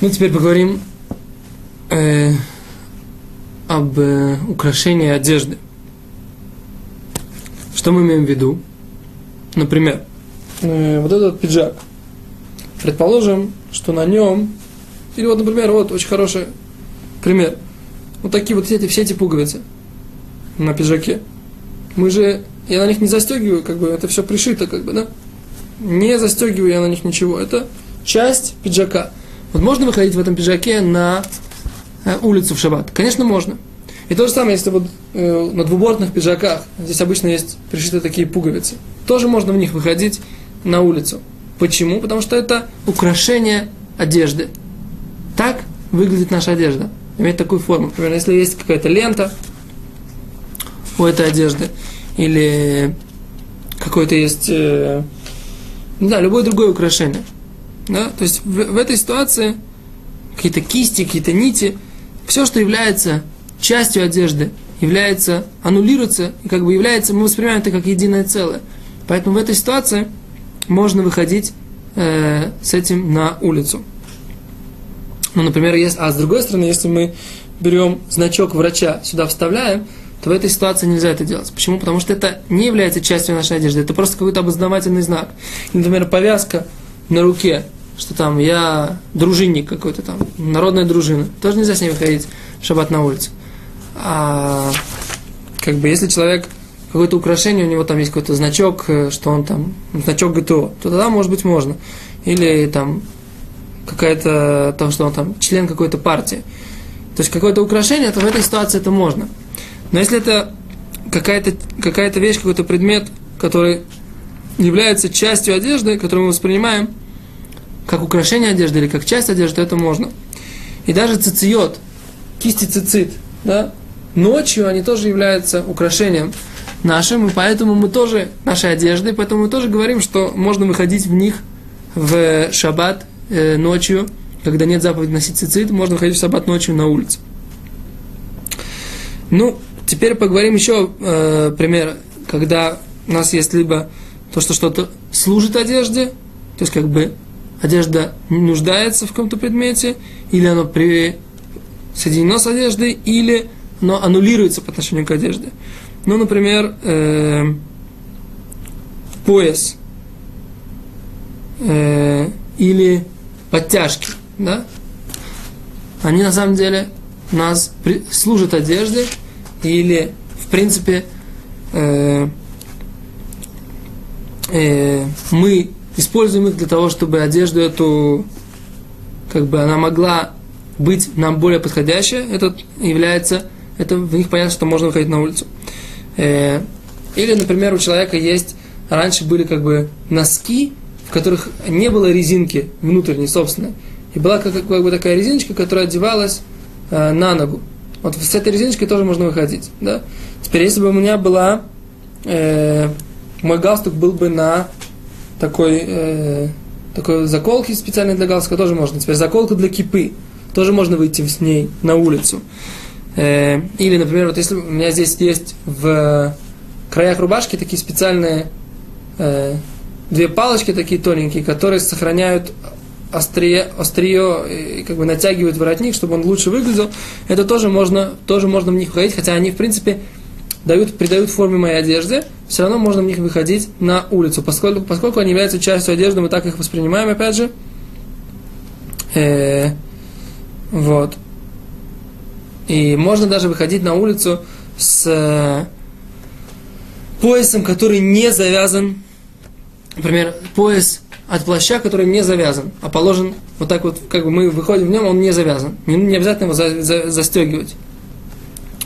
Ну, теперь поговорим э, об э, украшении одежды. Что мы имеем в виду? Например, э, вот этот пиджак. Предположим, что на нем, или вот, например, вот очень хороший пример. Вот такие вот эти, все эти пуговицы на пиджаке. Мы же, я на них не застегиваю, как бы это все пришито, как бы, да? Не застегиваю я на них ничего. Это часть пиджака. Вот можно выходить в этом пиджаке на э, улицу в шаббат? Конечно, можно. И то же самое, если вот э, на двубортных пиджаках, здесь обычно есть пришиты такие пуговицы, тоже можно в них выходить на улицу. Почему? Потому что это украшение одежды. Так выглядит наша одежда. Имеет такую форму. Например, если есть какая-то лента у этой одежды, или какое-то есть, э, не любое другое украшение. Да? То есть в, в этой ситуации какие-то кисти, какие-то нити, все, что является частью одежды, является, аннулируется, и как бы является, мы воспринимаем это как единое целое. Поэтому в этой ситуации можно выходить э, с этим на улицу. Ну, например, если, а с другой стороны, если мы берем значок врача, сюда вставляем, то в этой ситуации нельзя это делать. Почему? Потому что это не является частью нашей одежды. Это просто какой-то обознавательный знак. Например, повязка на руке, что там я дружинник какой-то там, народная дружина. Тоже нельзя с ней выходить в шаббат на улицу. А как бы если человек какое-то украшение, у него там есть какой-то значок, э, что он там, значок ГТО, то тогда, может быть, можно. Или там какая-то, то, что он там член какой-то партии. То есть какое-то украшение, то в этой ситуации это можно. Но если это какая-то какая вещь, какой-то предмет, который является частью одежды, которую мы воспринимаем как украшение одежды или как часть одежды, то это можно. И даже цициот, кисти цицит, да, ночью они тоже являются украшением нашим, и поэтому мы тоже, нашей одежды, поэтому мы тоже говорим, что можно выходить в них в шаббат э, ночью, когда нет заповеди носить цицит, можно выходить в шаббат ночью на улицу. Ну, теперь поговорим еще э, пример, когда у нас есть либо то, что что-то служит одежде, то есть как бы одежда нуждается в каком-то предмете, или оно при... соединено с одеждой, или оно аннулируется по отношению к одежде. Ну, например, э, пояс э, или подтяжки, да? Они на самом деле нас при, служат одежде или, в принципе, э, э, мы используем их для того, чтобы одежду эту, как бы она могла быть нам более подходящая, это является, это в них понятно, что можно выходить на улицу. Э, или, например, у человека есть, раньше были как бы носки, в которых не было резинки внутренней, собственной. И была как, как бы такая резиночка, которая одевалась э, на ногу. Вот с этой резиночкой тоже можно выходить. Да? Теперь, если бы у меня была, э, мой галстук был бы на такой, э, такой заколки специальной для галстука, тоже можно. Теперь заколка для кипы, тоже можно выйти с ней на улицу. Э, или, например, вот если у меня здесь есть в краях рубашки такие специальные э, две палочки такие тоненькие, которые сохраняют острие, острие как бы натягивают воротник, чтобы он лучше выглядел. Это тоже можно, тоже можно в них ходить, хотя они, в принципе, дают, придают форме моей одежды, все равно можно в них выходить на улицу, поскольку, поскольку они являются частью одежды, мы так их воспринимаем, опять же. Э, вот. И можно даже выходить на улицу с э, поясом, который не завязан. Например, пояс от плаща, который не завязан, а положен вот так вот, как бы мы выходим в нем, он не завязан. Не, не обязательно его за, за, застегивать.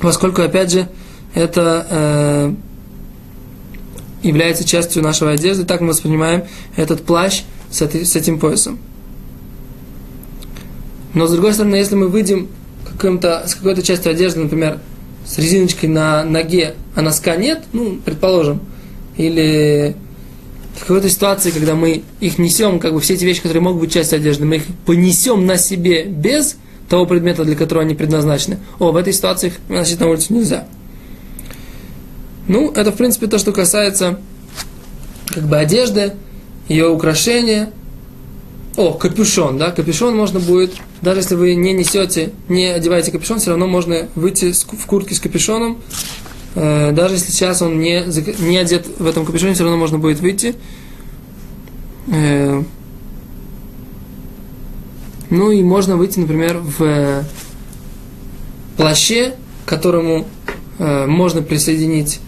Поскольку, опять же, это э, является частью нашего одежды, так мы воспринимаем этот плащ с, этой, с этим поясом. Но с другой стороны, если мы выйдем каким-то, с какой-то частью одежды, например, с резиночкой на ноге, а носка нет, ну, предположим, или в какой-то ситуации, когда мы их несем, как бы все эти вещи, которые могут быть частью одежды, мы их понесем на себе без того предмета, для которого они предназначены. О, в этой ситуации их носить на улицу нельзя. Ну, это, в принципе, то, что касается как бы одежды, ее украшения. О, капюшон, да, капюшон можно будет, даже если вы не несете, не одеваете капюшон, все равно можно выйти в куртке с капюшоном, э, даже если сейчас он не, не одет в этом капюшоне, все равно можно будет выйти. Э, ну и можно выйти, например, в плаще, к которому э, можно присоединить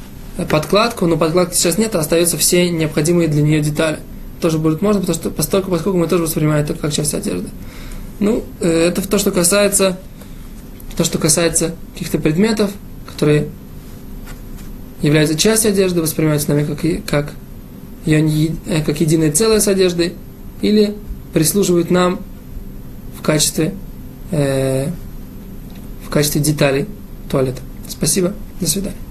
подкладку, но подкладки сейчас нет, а остаются все необходимые для нее детали. Тоже будет можно, потому что поскольку, поскольку мы тоже воспринимаем это как часть одежды. Ну, э, это то, что касается, то, что касается каких-то предметов, которые являются частью одежды, воспринимаются нами как, как, э, как единое целое с одеждой, или прислуживают нам в качестве, э, в качестве деталей туалета. Спасибо, до свидания.